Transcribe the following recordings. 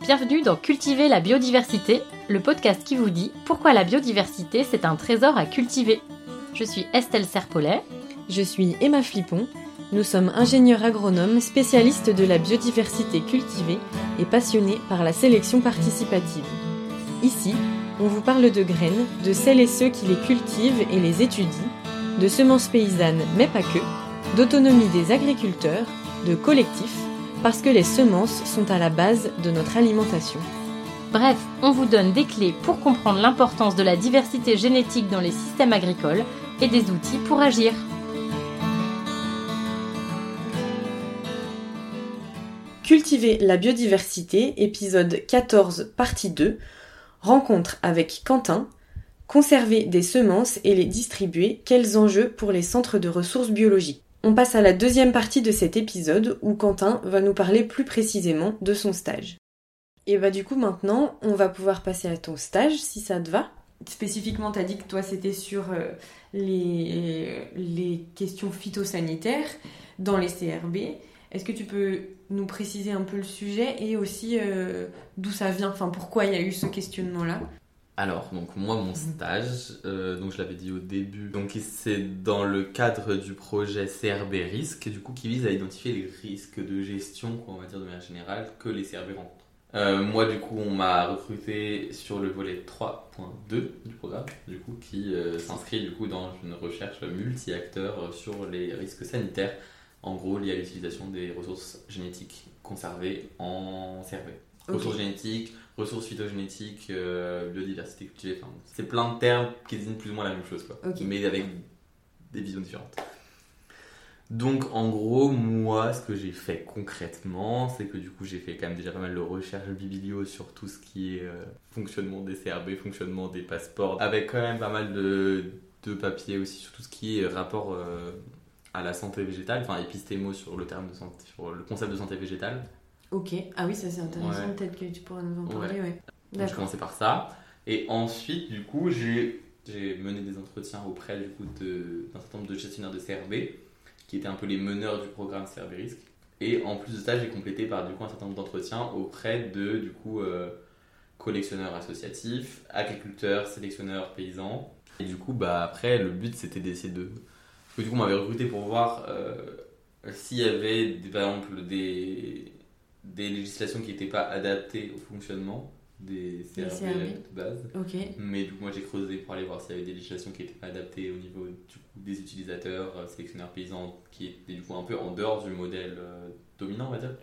Bienvenue dans Cultiver la biodiversité, le podcast qui vous dit pourquoi la biodiversité c'est un trésor à cultiver. Je suis Estelle Serpollet. Je suis Emma Flippon. Nous sommes ingénieurs agronomes spécialistes de la biodiversité cultivée et passionnés par la sélection participative. Ici, on vous parle de graines, de celles et ceux qui les cultivent et les étudient, de semences paysannes mais pas que, d'autonomie des agriculteurs, de collectifs, parce que les semences sont à la base de notre alimentation. Bref, on vous donne des clés pour comprendre l'importance de la diversité génétique dans les systèmes agricoles et des outils pour agir. Cultiver la biodiversité, épisode 14, partie 2, rencontre avec Quentin, conserver des semences et les distribuer, quels enjeux pour les centres de ressources biologiques? On passe à la deuxième partie de cet épisode où Quentin va nous parler plus précisément de son stage. Et bah du coup maintenant, on va pouvoir passer à ton stage si ça te va. Spécifiquement, t'as dit que toi c'était sur euh, les, questions phytosanitaires dans les CRB. Est-ce que tu peux nous préciser un peu le sujet et aussi euh, d'où ça vient, enfin pourquoi il y a eu ce questionnement-là? Alors, donc moi, mon stage, euh, donc je l'avais dit au début, donc c'est dans le cadre du projet CRB Risque, du coup qui vise à identifier les risques de gestion, quoi, on va dire de manière générale, que les CRB rencontrent. Euh, moi, du coup, on m'a recruté sur le volet 3.2 du programme, du coup, qui euh, s'inscrit du coup dans une recherche multi-acteurs sur les risques sanitaires, en gros liés à l'utilisation des ressources génétiques conservées en CRB. Ressources génétiques, ressources phytogénétiques, euh, biodiversité cultivée, enfin, c'est plein de termes qui désignent plus ou moins la même chose, quoi, mais avec des visions différentes. Donc en gros, moi, ce que j'ai fait concrètement, c'est que du coup, j'ai fait quand même déjà pas mal de recherches biblio sur tout ce qui est euh, fonctionnement des CRB, fonctionnement des passeports, avec quand même pas mal de, de papiers aussi sur tout ce qui est rapport euh, à la santé végétale, enfin épistémo sur le terme de santé, sur le concept de santé végétale. Ok, ah oui, ça c'est intéressant, peut-être que tu pourras nous en parler, ouais. Donc je commençais par ça. Et ensuite, du coup, j'ai mené des entretiens auprès du coup d'un certain nombre de gestionnaires de CRB, qui étaient un peu les meneurs du programme CRB Risque. Et en plus de ça, j'ai complété par du coup un certain nombre d'entretiens auprès de du coup euh, collectionneurs associatifs, agriculteurs, sélectionneurs, paysans. Et du coup, bah après, le but c'était d'essayer de. Parce que du coup, on m'avait recruté pour voir euh, s'il y avait par exemple des des législations qui n'étaient pas adaptées au fonctionnement des CRB, de base. Mais du coup, moi j'ai creusé pour aller voir s'il y avait des législations qui n'étaient pas adaptées au niveau des utilisateurs, euh, sélectionneurs paysans, qui étaient du coup un peu en dehors du modèle euh, dominant, on va dire.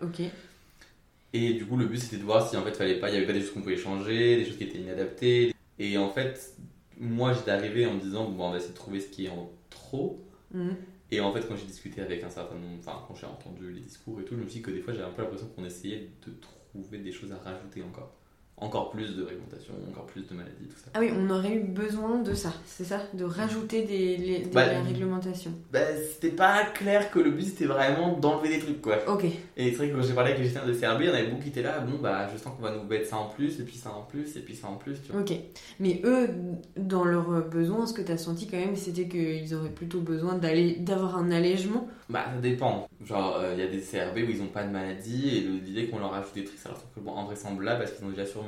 Et du coup, le but c'était de voir si en fait fallait pas, il y avait pas des choses qu'on pouvait changer, des choses qui étaient inadaptées. Et en fait, moi j'étais arrivé en me disant, bon, on va essayer de trouver ce qui est en trop. Mhm. Et en fait, quand j'ai discuté avec un certain nombre, enfin, quand j'ai entendu les discours et tout, je me suis dit que des fois, j'avais un peu l'impression qu'on essayait de trouver des choses à rajouter encore encore plus de réglementation, encore plus de maladies, tout ça. Ah oui, on aurait eu besoin de ça, c'est ça De rajouter des, des bah, réglementations. Bah, c'était pas clair que le but c'était vraiment d'enlever des trucs, quoi. Ok. Et c'est vrai que quand j'ai parlé avec les gestionnaires de CRB, on avait beaucoup qui étaient là, bon bah je sens qu'on va nous mettre ça en plus, et puis ça en plus, et puis ça en plus, tu vois. Ok. Mais eux, dans leurs besoins, ce que tu as senti quand même, c'était qu'ils auraient plutôt besoin d'aller d'avoir un allègement Bah ça dépend. Genre, euh, il y a des CRB où ils ont pas de maladie, et l'idée qu'on leur rajoute des ça leur semble bon, invraisemblable parce qu'ils ont déjà sur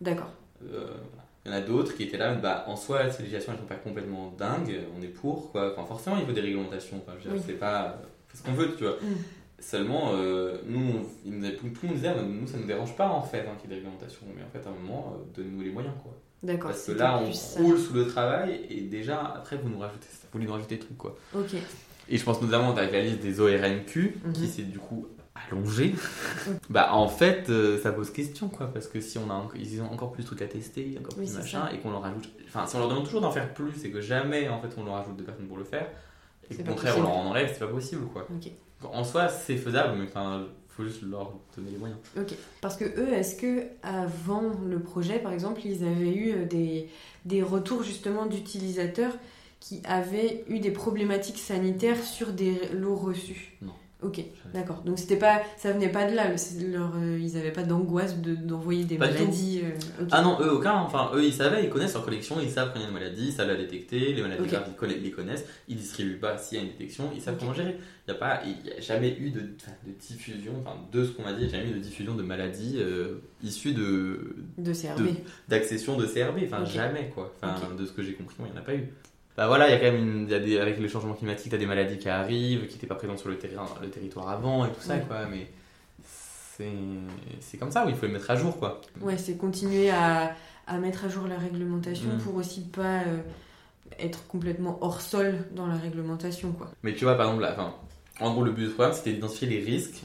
D'accord. Euh, il y en a d'autres qui étaient là, bah, en soi, ces législations, elles sont pas complètement dingues, on est pour, quoi. Enfin, forcément, il faut des réglementations, enfin, je c'est pas ce qu'on veut, tu vois. Mm. Seulement, euh, nous, il nous tout le monde disait, ah, nous, ça nous dérange pas, en fait, hein, qu'il y ait des réglementations, mais en fait, à un moment, euh, donnez-nous les moyens, quoi. D'accord. Parce que là, on roule sous le travail, et déjà, après, vous nous rajoutez, vous nous rajoutez des trucs, quoi. Ok. Et je pense notamment avec la liste des ORNQ, qui mhm. c'est du coup allongé, bah en fait euh, ça pose question quoi parce que si on a ils ont encore plus de trucs à tester, encore plus machin et qu'on leur rajoute enfin si on leur demande toujours d'en faire plus et que jamais en fait on leur ajoute de personnes pour le faire et au contraire on leur en enlève, c'est pas possible quoi. En soi c'est faisable mais enfin faut juste leur donner les moyens. OK. Parce que eux est-ce que avant le projet par exemple, ils avaient eu euh, des des retours justement d'utilisateurs qui avaient eu des problématiques sanitaires sur des lots reçus Non. Ok, d'accord. Donc c'était pas, ça venait pas de là. Leur, euh, ils avaient pas d'angoisse de- d'envoyer des Pas maladies. euh. Ah non, eux aucun. Enfin, eux ils savaient, ils connaissent leur collection, ils savent quand il y a une maladie, ils savent la détecter, les maladies Ok. graves ils les connaissent, ils distribuent pas s'il y a une détection, ils savent comment gérer. Il n'y a pas, il y a jamais eu de, de diffusion, enfin de ce qu'on m'a dit, il n'y a jamais eu de diffusion de maladies euh, issues de De CRB. de- d'accession de CRB, enfin jamais quoi. Enfin de ce que j'ai compris, il n'y en a pas eu. Bah voilà, il y a quand même une, y a des, avec le changement climatique, tu as des maladies qui arrivent, qui n'étaient pas présentes sur le, terrain, le territoire avant et tout ça quoi, mais c'est c'est comme ça, où il faut les mettre à jour quoi. Ouais, c'est continuer à, à mettre à jour la réglementation Mm. pour aussi pas euh, être complètement hors sol dans la réglementation, quoi. Mais tu vois, par exemple, là, en gros, le but du programme, c'était d'identifier les risques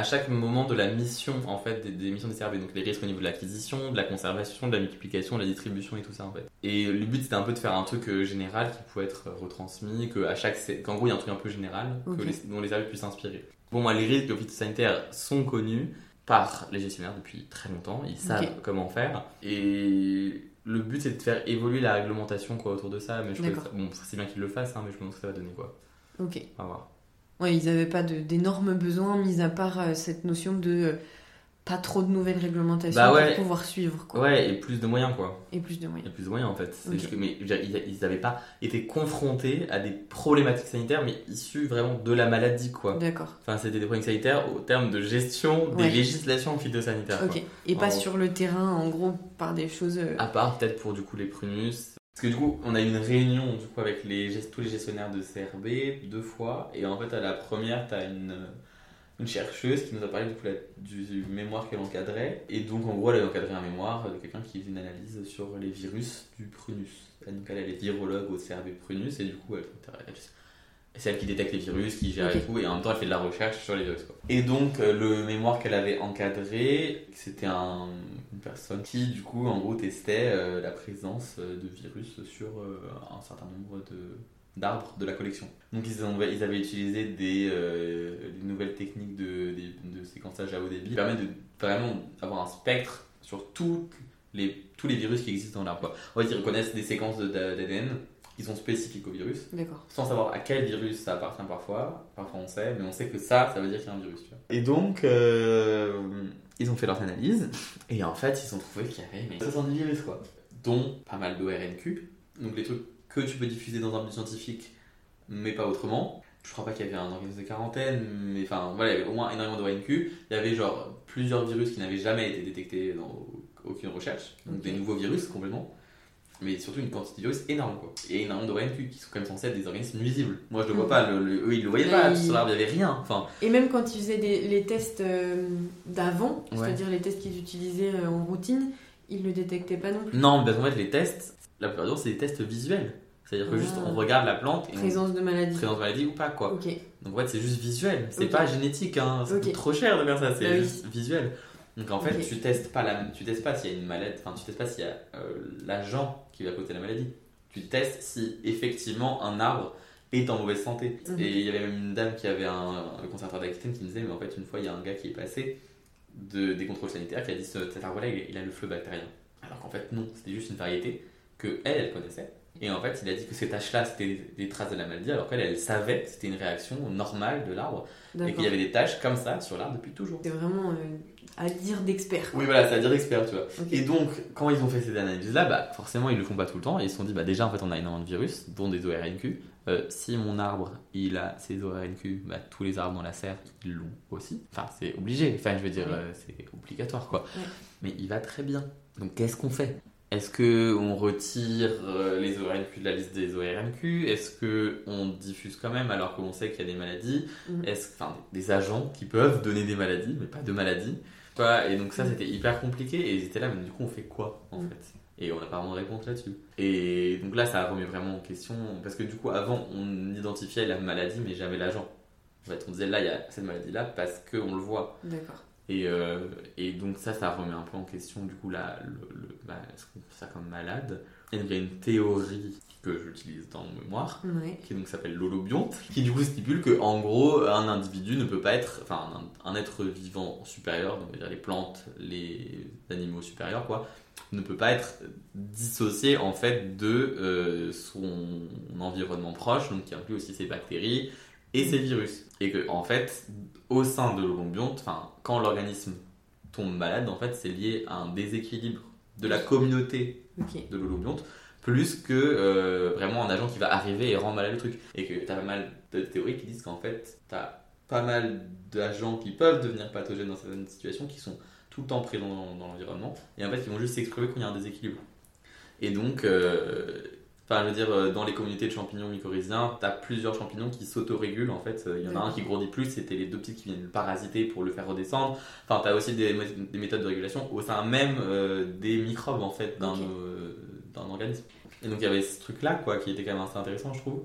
à chaque moment de la mission, en fait, des, des missions des. Donc, les risques au niveau de l'acquisition, de la conservation, de la multiplication, de la distribution et tout ça, en fait. Et le but, c'était un peu de faire un truc euh, général qui pouvait être euh, retransmis, que à chaque, qu'en gros, il y a un truc un peu général Ok. que les, dont les services puissent s'inspirer. Bon, moi, les risques phytosanitaires sont connus par les gestionnaires depuis très longtemps. Ils savent comment faire. Et le but, c'est de faire évoluer la réglementation, quoi, autour de ça. Mais je ça- bon, c'est bien qu'ils le fassent, hein, mais je me demande ce que ça va donner, quoi. Ok. On va voir. Ouais, ils avaient pas de- d'énormes besoins, mis à part euh, cette notion de euh, pas trop de nouvelles réglementations Bah ouais. pour pouvoir suivre, quoi. Ouais, et plus de moyens, quoi. Et plus de moyens. a plus de moyens, en fait. Juste que- mais ils n'avaient pas été confrontés à des problématiques sanitaires, mais issues vraiment de la maladie, quoi. D'accord. Enfin, c'était des problématiques sanitaires au terme de gestion des Ouais. législations phytosanitaires. Ok. quoi. Et pas sur le terrain, en gros, par des choses. euh, À part peut-être pour du coup les prunus. Parce que du coup, on a eu une réunion avec tous les gestionnaires de CRB deux fois. Et en fait, à la première, tu as une, chercheuse qui nous a parlé du, mémoire qu'elle encadrait. Et donc, en gros, elle a encadré un mémoire de quelqu'un qui faisait une analyse sur les virus du prunus. Donc, elle, elle est virologue au CRB prunus. Et du coup, elle, elle- c'est elle qui détecte les virus, qui gère et tout. Et en même temps, elle fait de la recherche sur les virus. quoi. Et donc, euh, le mémoire qu'elle avait encadré, c'était un, une personne qui, du coup, en gros, testait euh, la présence euh, de virus sur euh, un certain nombre de d'arbres de la collection. Donc ils, ont- ils avaient utilisé des, euh, des nouvelles techniques de, séquençage à haut débit qui permettent de vraiment avoir un spectre sur toutes les, tous les virus qui existent dans l'arbre. En fait, ils reconnaissent des séquences de- d'ADN qui sont spécifiques au virus D'accord. sans savoir à quel virus ça appartient parfois. Parfois on sait, mais on sait que ça, ça veut dire qu'il y a un virus. Tu vois. Et donc, euh, ils ont fait leur analyse, et en fait, ils ont trouvé qu'il y avait mais 70 virus, quoi. Dont pas mal d'ORNQ, donc les trucs que tu peux diffuser dans un but scientifique, mais pas autrement. Je crois pas qu'il y avait un organisme de quarantaine, mais enfin, voilà, il y avait au moins énormément d'ORNQ. Il y avait genre plusieurs virus qui n'avaient jamais été détectés dans aucune recherche, donc des nouveaux virus complètement mais surtout une quantité de virus énorme quoi. Et énormément d'ORNQ qui sont quand même censés être des organismes nuisibles. Moi je le vois Mhm. pas, le, le- eux ils le voyaient pas, ils- sur l'arbre il y avait rien. Enfin, Et même quand ils faisaient des- les tests euh, d'avant, Ouais. c'est-à-dire les tests qu'ils utilisaient euh, en routine, ils le détectaient pas non plus. non, mais parce qu'en fait les tests, la plupart du temps c'est des tests visuels. C'est-à-dire que juste Ah. on regarde la plante et on Présence de maladie. présence de maladie ou pas quoi. Donc en fait c'est juste visuel, c'est Ok. pas génétique, hein. coûte trop cher de faire ça, c'est Bah oui. juste visuel. Donc en fait tu testes pas la, tu testes pas s'il y a une maladie, enfin tu testes pas s'il y a euh, l'agent qui va causer la maladie. Tu testes si effectivement un arbre est en mauvaise santé. Mhm. Et il y avait même une dame qui avait un, un conservateur d'Aquitaine qui me disait mais en fait une fois il y a un gars qui est passé de, des contrôles sanitaires qui a dit ce- cet arbre-là il, il a le fleu bactérien. Alors qu'en fait non, c'était juste une variété que elle, elle connaissait. Et en fait, il a dit que ces taches-là, c'était des, traces de la maladie, alors qu'elle, elle savait que c'était une réaction normale de l'arbre, et qu'il y avait des taches comme ça sur l'arbre depuis toujours. C'est vraiment euh, à dire d'expert. Oui, voilà, c'est à dire expert, tu vois. Et donc, quand ils ont fait ces analyses-là, bah, forcément, ils le font pas tout le temps, et ils se sont dit, bah, déjà, en fait, on a énormément de virus, dont des ORNQ. Euh, si mon arbre, il a ces ORNQ, bah, tous les arbres dans la serre, ils l'ont aussi. Enfin, c'est obligé, enfin, je veux dire, Ouais. euh, c'est obligatoire, quoi. Ouais. Mais il va très bien. Donc, qu'est-ce qu'on fait? Est-ce que on retire euh, les ORNQ de la liste des ORNQ Est-ce que on diffuse quand même alors qu'on sait qu'il y a des maladies? Mhm. Est-ce enfin des, des agents qui peuvent donner des maladies mais pas de maladies Et donc ça Mhm. c'était hyper compliqué et ils étaient là mais du coup on fait quoi en Mhm. fait? Et on n'a pas vraiment de réponse là-dessus. Et donc là ça remet vraiment en question parce que du coup avant on identifiait la maladie mais jamais l'agent. En fait on disait là il y a cette maladie là parce qu'on le voit. D'accord. Et, euh, et donc ça, ça remet un peu en question du coup la, le, le- bah, est-ce qu'on fait ça comme malade Et donc il y a une théorie que j'utilise dans mon mémoire Ouais. qui donc s'appelle l'holobionte, qui du coup stipule que en gros un individu ne peut pas être, enfin un, un être vivant supérieur, donc on va dire les plantes, les animaux supérieurs quoi, ne peut pas être dissocié en fait de euh, son environnement proche, donc qui inclut aussi ses bactéries, et ces virus. Et que, en fait, au sein de l'olobionte, enfin, quand l'organisme tombe malade, en fait, c'est lié à un déséquilibre de la communauté de l'holobionte, plus que euh, vraiment un agent qui va arriver et rendre malade le truc. Et que t'as pas mal de théories qui disent qu'en fait, t'as pas mal d'agents qui peuvent devenir pathogènes dans certaines situations, qui sont tout le temps présents dans, dans l'environnement, et en fait, ils vont juste s'exprimer quand il y a un déséquilibre. Et donc, euh, enfin, je veux dire, euh, dans les communautés de champignons mycorhiziens, t'as plusieurs champignons qui s'autorégulent. En fait, il y en a un qui grandit plus, c'était les deux petits qui viennent le parasiter pour le faire redescendre. Enfin, t'as aussi des, des méthodes de régulation au sein même euh, des microbes en fait d'un euh, d'un organisme. Et donc il y avait ce truc là quoi qui était quand même assez intéressant je trouve.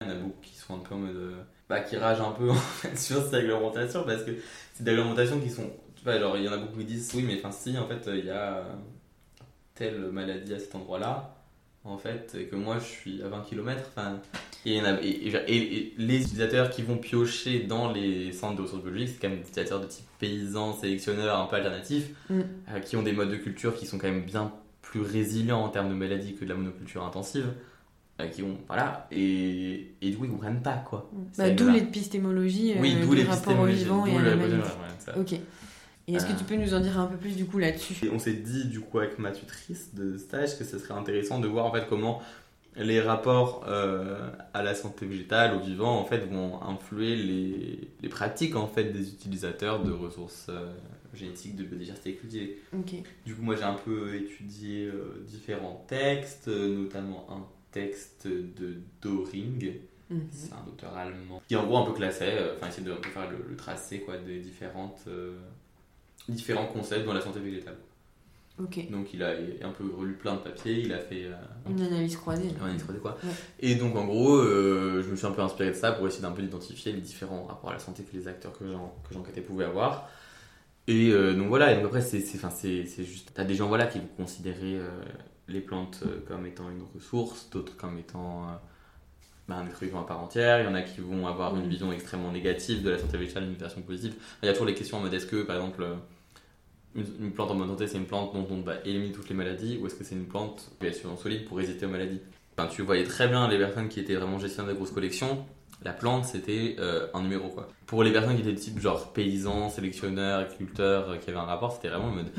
Il y en a beaucoup qui sont un peu en mode. Bah, qui ragent un peu en fait sur ces réglementations parce que c'est des réglementations qui sont. Vois, genre il y en a beaucoup qui disent oui, mais enfin, si en fait il y a telle maladie à cet endroit là, en fait, et que moi je suis à 20 km, enfin. Et, les utilisateurs qui vont piocher dans les centres de ressources biologiques, c'est quand même des utilisateurs de type paysans, sélectionneurs, un peu alternatifs, Mm. euh, qui ont des modes de culture qui sont quand même bien plus résilients en termes de maladies que de la monoculture intensive. euh, qui ont, voilà, et, et du coup ils comprennent pas quoi. Bah, C'est d'où l'épistémologie euh, Oui, d'où et à la maladie. ça. Ok. Et est-ce que Euh. tu peux nous en dire un peu plus du coup là-dessus? On s'est dit du coup avec ma tutrice de stage que ce serait intéressant de voir en fait comment les rapports euh, à la santé végétale, au vivant, en fait, vont influer les, les pratiques en fait des utilisateurs de ressources euh, génétiques de biodiversité cultivée. Ok. Du coup, moi j'ai un peu étudié euh, différents textes, euh, notamment un texte de Doring, Mhm. c'est un auteur allemand, qui en gros un peu classait, euh, enfin essaie de un peu faire le, le tracé quoi, des différentes, euh, différents concepts dans la santé végétale. Donc il a un peu relu plein de papiers, il a fait euh, Une analyse croisée. un analyse croisée, quoi. Ouais. Et donc en gros, euh, je me suis un peu inspiré de ça pour essayer d'un peu d'identifier les différents rapports à la santé que les acteurs que j'en que j'enquêtais pouvaient avoir. Et euh, donc voilà, et donc après c'est juste, t'as des gens voilà qui vont considérer les plantes comme étant une ressource, d'autres comme étant bah, un être vivant à part entière. Il y en a qui vont avoir une vision extrêmement négative de la santé végétale, une version positive. Il y a toujours les questions en mode est-ce que par exemple euh, une, une plante en bonne santé c'est une plante dont on va éliminer toutes les maladies ou est-ce que c'est une plante qui est suffisamment solide pour résister aux maladies? Enfin, tu voyais très bien les personnes qui étaient vraiment gestionnaires de grosses collections. La plante, c'était euh, un numéro quoi. Pour les personnes qui étaient de type genre paysans, sélectionneurs, agriculteurs, euh, qui avaient un rapport, c'était vraiment le mode.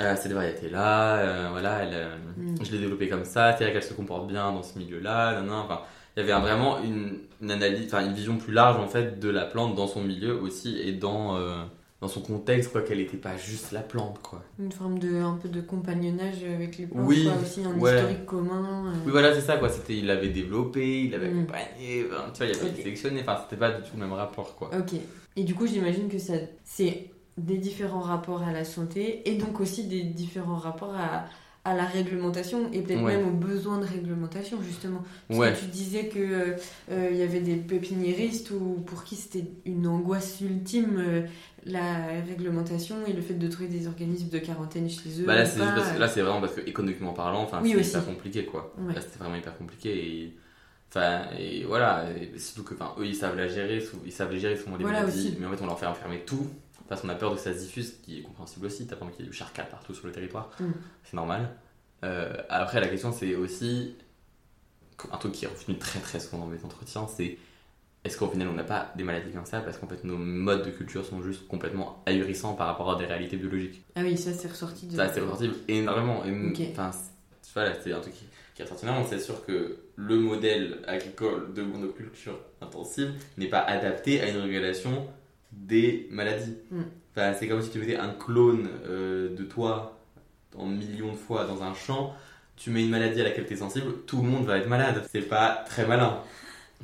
Euh, cette variété là, voilà, elle, euh, Mm. je l'ai développée comme ça, c'est-à-dire qu'elle se comporte bien dans ce milieu-là, nan, nan, enfin, il y avait vraiment une, une analyse, enfin une vision plus large en fait de la plante dans son milieu aussi et dans euh, dans son contexte quoi, qu'elle n'était pas juste la plante quoi. Une forme de un peu de compagnonnage avec les plantes, Oui, quoi, aussi un ouais. historique commun. euh. Oui voilà c'est ça quoi, c'était il l'avait développé, il l'avait Mm. accompagné, enfin, tu vois il avait Ok. sélectionné, enfin c'était pas du tout le même rapport quoi. Ok. Et du coup, j'imagine que ça, c'est des différents rapports à la santé et donc aussi des différents rapports à, à la réglementation et peut-être Ouais. même aux besoins de réglementation, justement. Parce Ouais. que tu disais que euh, il y avait des pépiniéristes ou pour qui c'était une angoisse ultime, euh, la réglementation et le fait de trouver des organismes de quarantaine chez eux. Bah là c'est euh. vraiment parce que économiquement parlant, enfin Oui, c'est hyper compliqué quoi. Ouais. Là c'était vraiment hyper compliqué et enfin et voilà et surtout que enfin eux ils savent la gérer, ils savent les gérer souvent les Voilà maladies, mais en fait on leur fait enfermer tout parce qu'on a peur que ça se diffuse, ce qui est compréhensible aussi. T'as pas envie qu'il y ait du charcal partout sur le territoire, Mm. c'est normal. Euh, après la question c'est aussi un truc qui est revenu très très souvent dans mes entretiens, c'est est-ce qu'au final on n'a pas des maladies comme ça parce qu'en fait nos modes de culture sont juste complètement ahurissants par rapport à des réalités biologiques. Ah oui, ça c'est ressorti de. Ça, c'est ressorti énormément. Et, Ok. Enfin, voilà, c'est un truc qui, qui est ressorti énormément. C'est sûr que le modèle agricole de monoculture intensive n'est pas adapté à une régulation des maladies. Mm. Enfin, c'est comme si tu mettais un clone euh, de toi en millions de fois dans un champ. Tu mets une maladie à laquelle tu es sensible, tout le monde va être malade. C'est pas très malin.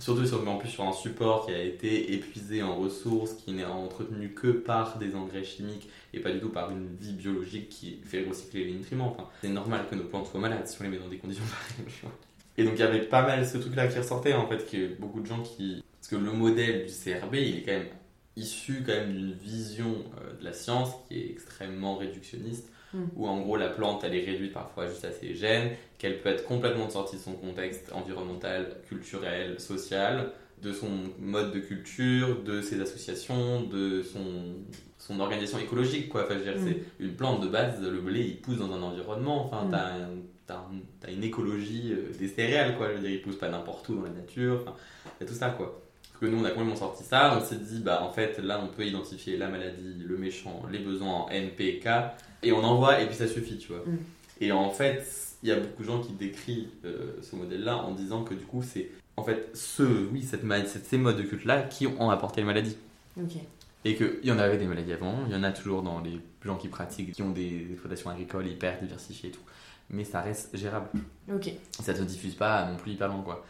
Surtout sur, en plus sur un support qui a été épuisé en ressources, qui n'est entretenu que par des engrais chimiques et pas du tout par une vie biologique qui fait recycler les nutriments. Enfin, c'est normal que nos plantes soient malades si on les met dans des conditions pareilles. Et donc il y avait pas mal ce truc-là qui ressortait en fait, que beaucoup de gens qui... Parce que le modèle du CRB, il est quand même issu quand même d'une vision euh, de la science qui est extrêmement réductionniste, Mm. où en gros la plante elle est réduite parfois juste à ses gènes, qu'elle peut être complètement sortie de son contexte environnemental, culturel, social, de son mode de culture, de ses associations, de son, son organisation écologique. Quoi. Enfin, je veux dire, Mm. c'est une plante de base, le blé il pousse dans un environnement, enfin, Mm. t'as un- t'as un- t'as une écologie euh, des céréales, quoi. Je veux dire, ils poussent pas n'importe où dans la nature. Enfin, il y a tout ça, quoi. Parce que nous, on a complètement sorti ça. On s'est dit, bah, en fait, là, on peut identifier la maladie, le méchant, les besoins en N, P, K, et on envoie, et puis ça suffit, tu vois. Mm. Et en fait, il y a beaucoup de gens qui décrivent euh, ce modèle-là en disant que du coup, c'est en fait ce, oui, cette, ma- cette- ces modes de culte-là qui ont apporté les maladies. Ok. Et qu'il y en avait des maladies avant, il y en a toujours dans les gens qui pratiquent, qui ont des exploitations agricoles hyper diversifiées et tout. Mais ça reste gérable. Ok. Ça ne se diffuse pas non plus hyper loin, quoi.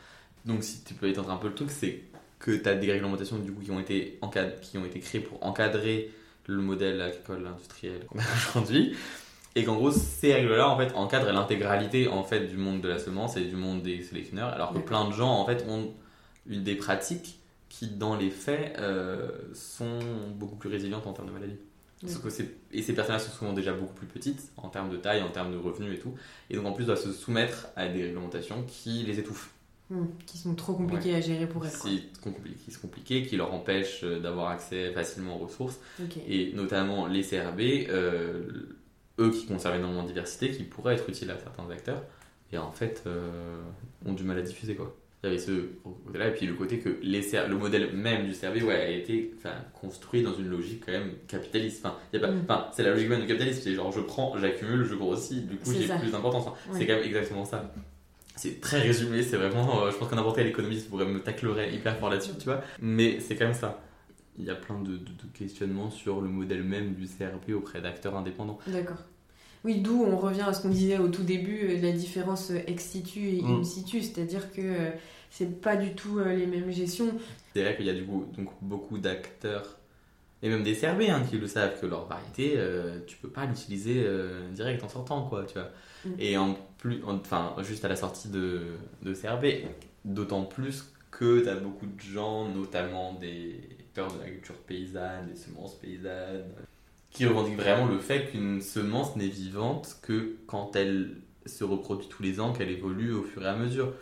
Donc, si tu peux étendre un peu le truc, c'est que tu as des réglementations du coup, qui, ont été qui ont été créées pour encadrer le modèle agricole industriel qu'on a aujourd'hui. Et qu'en gros, ces règles-là, en fait, encadrent l'intégralité, en fait, du monde de la semence et du monde des sélectionneurs. Alors que plein de gens, en fait, ont une des pratiques qui, dans les faits, euh, sont beaucoup plus résilientes en termes de maladies. C'est- et ces personnes-là sont souvent déjà beaucoup plus petites en termes de taille, en termes de revenus et tout. Et donc en plus doivent se soumettre à des réglementations qui les étouffent. Hmm, Qui sont trop compliqués à gérer pour elles. qui sont compliquées, qui leur empêchent euh, d'avoir accès facilement aux ressources. Et notamment les CRB, euh, eux qui conservent énormément de diversité, qui pourraient être utiles à certains acteurs. Et en fait, euh, ont du mal à diffuser quoi. Il y avait ce côté-là, et puis le côté que les CR le modèle même du CRB ouais, a été construit dans une logique quand même capitaliste. Enfin, il y a pas- Mm. enfin, c'est la logique même du capitalisme, c'est genre je prends, j'accumule, je grossis, du coup j'ai plus d'importance. Ouais. C'est quand même exactement ça. C'est très résumé, c'est vraiment. euh, je pense que n'importe quel économiste pourrait me taclerait hyper fort là-dessus, tu vois. Mais c'est quand même ça. Il y a plein de, de- de questionnements sur le modèle même du CRP auprès d'acteurs indépendants. D'accord. Oui, d'où on revient à ce qu'on disait au tout début, euh, la différence euh, ex situ et in Mm. situ, c'est-à-dire que euh, c'est pas du tout euh, les mêmes gestions. C'est vrai qu'il y a du coup donc, beaucoup d'acteurs, et même des CRB hein, qui le savent, que leur variété, tu peux pas l'utiliser direct en sortant, quoi, tu vois. Mm. Et en plus, enfin, juste à la sortie de, de CRB, d'autant plus que tu as beaucoup de gens, notamment des acteurs de l'agriculture paysanne, des semences paysannes, qui revendiquent vraiment le fait qu'une semence n'est vivante que quand elle se reproduit tous les ans, qu'elle évolue au fur et à mesure.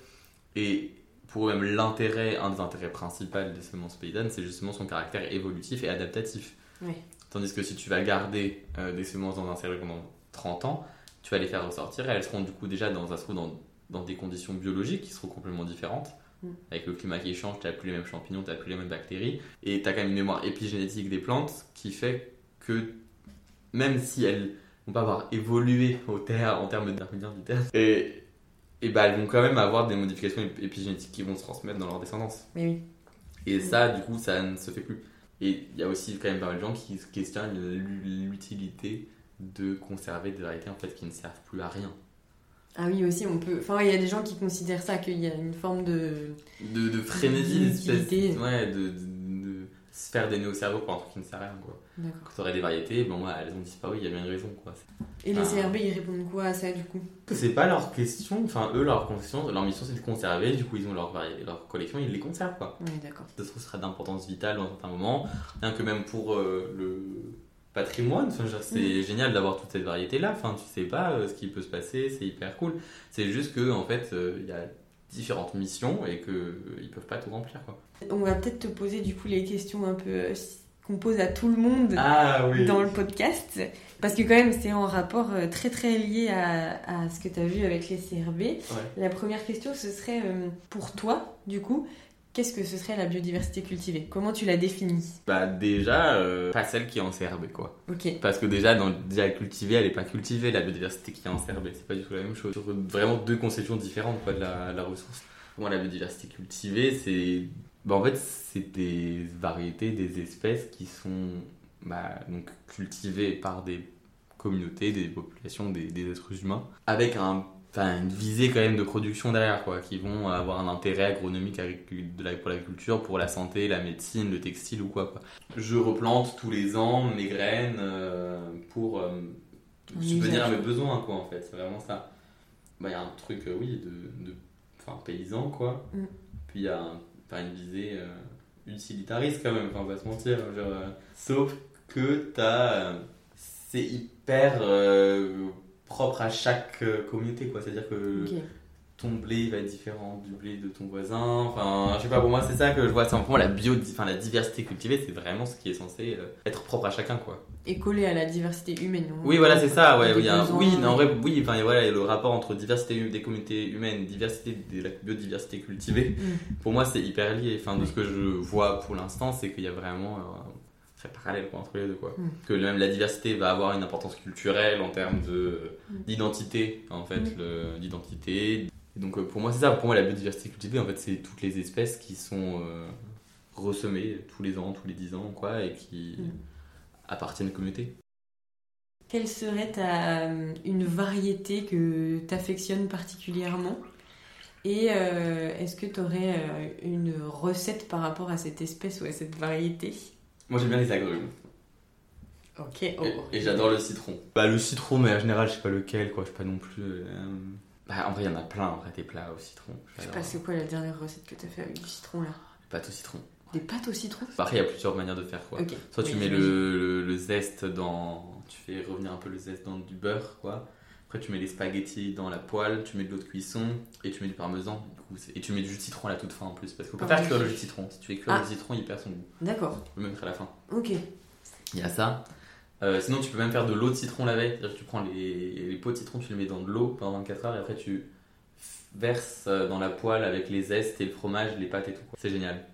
Et pour eux même l'intérêt, un des intérêts principaux des semences paysannes, c'est justement son caractère évolutif et adaptatif. Oui. Tandis que si tu vas garder euh, des semences dans un cerveau pendant 30 ans, tu vas les faire ressortir et elles seront du coup déjà dans, ça se trouve dans, dans des conditions biologiques qui seront complètement différentes. Mm. Avec le climat qui change, tu n'as plus les mêmes champignons, tu n'as plus les mêmes bactéries. Et tu as quand même une mémoire épigénétique des plantes qui fait que même si elles vont pas avoir évolué au terre, en termes d'intermédiaire du terre, et, et bah, elles vont quand même avoir des modifications ép- épigénétiques qui vont se transmettre dans leur descendance. Mais oui. Et ça, du coup, ça ne se fait plus. Et il y a aussi quand même pas mal de gens qui se questionnent l'u- l'utilité de conserver des variétés en fait qui ne servent plus à rien. Ah oui, aussi, on peut. Enfin, il y a des gens qui considèrent ça, qu'il y a une forme de. De, de frénésie, ouais, de, de, de se faire des nœuds au cerveau pour un truc qui ne sert à rien. Quoi. Quand tu aurais des variétés, bon, ouais, elles ont disparu, il y a bien une raison. Quoi. Et les. CRB, ils répondent quoi à ça, du coup? C'est pas leur question, enfin eux, leur, question, leur mission c'est de conserver, du coup ils ont leur, vari- leur collection, ils les conservent quoi. Oui, d'accord. Ça se trouve, ce sera d'importance vitale dans certains moments, rien que même pour euh, le patrimoine, enfin, c'est génial d'avoir toute cette variété là, enfin tu sais pas euh, ce qui peut se passer, c'est hyper cool. C'est juste que en fait euh, il y a différentes missions et que euh, ils peuvent pas tout remplir quoi. On va peut-être te poser, du coup, les questions un peu. euh, qu'on pose à tout le monde. Ah oui dans le podcast. Parce que quand même, c'est en rapport très très lié à, à ce que tu as vu avec les CRB. La première question, ce serait pour toi, du coup, qu'est-ce que ce serait la biodiversité cultivée? Comment tu la définis? Bah déjà, euh, pas celle qui est en CRB quoi. Ok. Parce que déjà, dans, déjà cultivée, elle est pas cultivée, la biodiversité qui est en CRB, c'est pas du tout la même chose. Sur vraiment deux conceptions différentes quoi, de la, la ressource. Pour moi, la biodiversité cultivée, c'est. Bah, en fait, c'est des variétés, des espèces qui sont bah, donc, cultivées par des communautés, des populations, des, des êtres humains, avec un, enfin, une visée quand même de production derrière, quoi, qui vont avoir un intérêt agronomique agricu- de la- pour l'agriculture, pour la santé, la médecine, le textile ou quoi. quoi. Je replante tous les ans mes graines euh, pour euh, subvenir à mes besoins, quoi, en fait. C'est vraiment ça. Bah, Il y a un truc, euh, oui, de, de paysan, quoi. Mm. Puis il y a un- une visée utilitariste, quand même, on va se mentir. genre, sauf que t'as, c'est hyper propre à chaque euh, communauté, quoi. C'est-à-dire que ton blé va être différent du blé de ton voisin. Enfin, je sais pas, pour moi, c'est ça que je vois. C'est pour moi la bio, enfin, la diversité cultivée, c'est vraiment ce qui est censé euh, être propre à chacun, quoi. Et collé à la diversité humaine. Oui, voilà, c'est ça. Ouais, un- oui, non, en vrai, oui. Enfin, voilà, et le rapport entre diversité des communautés humaines, diversité de la biodiversité cultivée, Mm. pour moi, c'est hyper lié. Enfin, de ce que je vois pour l'instant, c'est qu'il y a vraiment euh, très parallèle quoi, entre les deux, quoi. Mm. Que même la diversité va avoir une importance culturelle en termes de Mm. d'identité, en fait, Mm. le- d'identité. Donc euh, pour moi, c'est ça. Pour moi, la biodiversité cultivée, en fait, c'est toutes les espèces qui sont euh, ressemées tous les ans, tous les 10 ans, quoi, et qui Mm. appartiennent à une communauté. Quelle serait ta, une variété que tu affectionnes particulièrement? Et euh, est-ce que tu aurais une recette par rapport à cette espèce ou à cette variété? Moi, j'aime bien les agrumes. Ok, Et, et j'adore le citron. Bah le citron, mais en général, je sais pas lequel, quoi. Je sais pas non plus. euh, Bah en vrai, il y en a plein, en vrai, des plats au citron. Je sais J'adore. pas, c'est quoi la dernière recette que tu as fait avec du citron là? Des pâtes au citron. Des pâtes au citron? Après, il y a plusieurs manières de faire, quoi. Ok. Soit tu Oui, mets j'imagine. le, le, le zeste dans. Tu fais revenir un peu le zeste dans du beurre, quoi. Après, tu mets les spaghettis dans la poêle, tu mets de l'eau de cuisson et tu mets du parmesan. Du coup, et tu mets du jus de citron à la toute fin en plus. Parce qu'il faut pas Ah, faire cuire le jus de citron. Si tu fais cuire Ah. le citron, il perd son goût. D'accord, Tu peux même mettre à la fin. ok. Il y a ça. Euh, sinon, tu peux même faire de l'eau de citron la veille. C'est-à-dire que tu prends les, les pots de citron, tu les mets dans de l'eau pendant 24 heures et après tu verses euh, dans la poêle avec les zestes et le fromage, les pâtes et tout. C'est génial.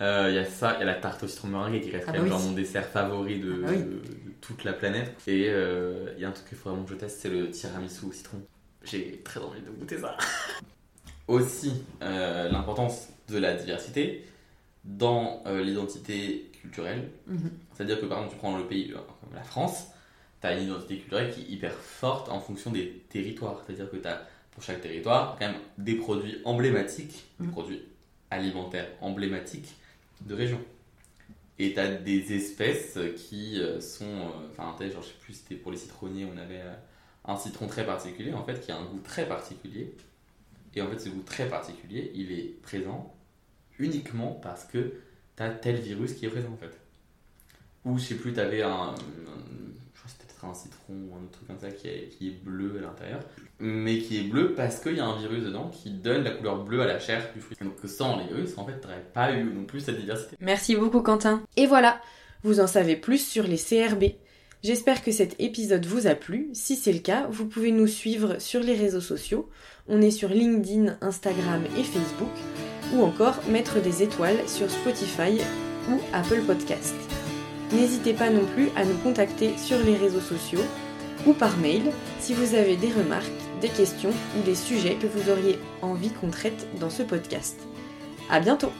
Euh, Il y a ça, il y a la tarte au citron meringue qui reste Ah quand bah même oui. genre mon dessert favori de, Ah bah oui. de- de toute la planète. Et euh, il y a un truc qu'il faut vraiment que je teste, c'est le tiramisu au citron. J'ai très envie de goûter ça. Aussi, euh, l'importance de la diversité dans euh, l'identité culturelle. Mhm. C'est-à-dire que par exemple, tu prends le pays euh, comme la France, tu as une identité culturelle qui est hyper forte en fonction des territoires. C'est-à-dire que tu as pour chaque territoire quand même des produits emblématiques, des Mhm. produits alimentaires emblématiques de région. Et tu as des espèces qui euh, sont. euh, Enfin, sais, genre, je sais plus, c'était pour les citronniers, on avait euh, un citron très particulier en fait qui a un goût très particulier. Et en fait, ce goût très particulier, il est présent uniquement parce que tu as tel virus qui est présent en fait. Ou je sais plus, tu avais un, un- Un citron ou un autre truc comme ça qui est, qui est bleu à l'intérieur. Mais qui est bleu parce qu'il y a un virus dedans qui donne la couleur bleue à la chair du fruit. Donc sans les virus, en fait, tu n'aurais pas eu non plus cette diversité. Merci beaucoup Quentin. Et voilà, vous en savez plus sur les CRB. J'espère que cet épisode vous a plu. Si c'est le cas, vous pouvez nous suivre sur les réseaux sociaux. On est sur LinkedIn, Instagram et Facebook. Ou encore mettre des étoiles sur Spotify ou Apple Podcast. N'hésitez pas non plus à nous contacter sur les réseaux sociaux ou par mail si vous avez des remarques, des questions ou des sujets que vous auriez envie qu'on traite dans ce podcast. À bientôt!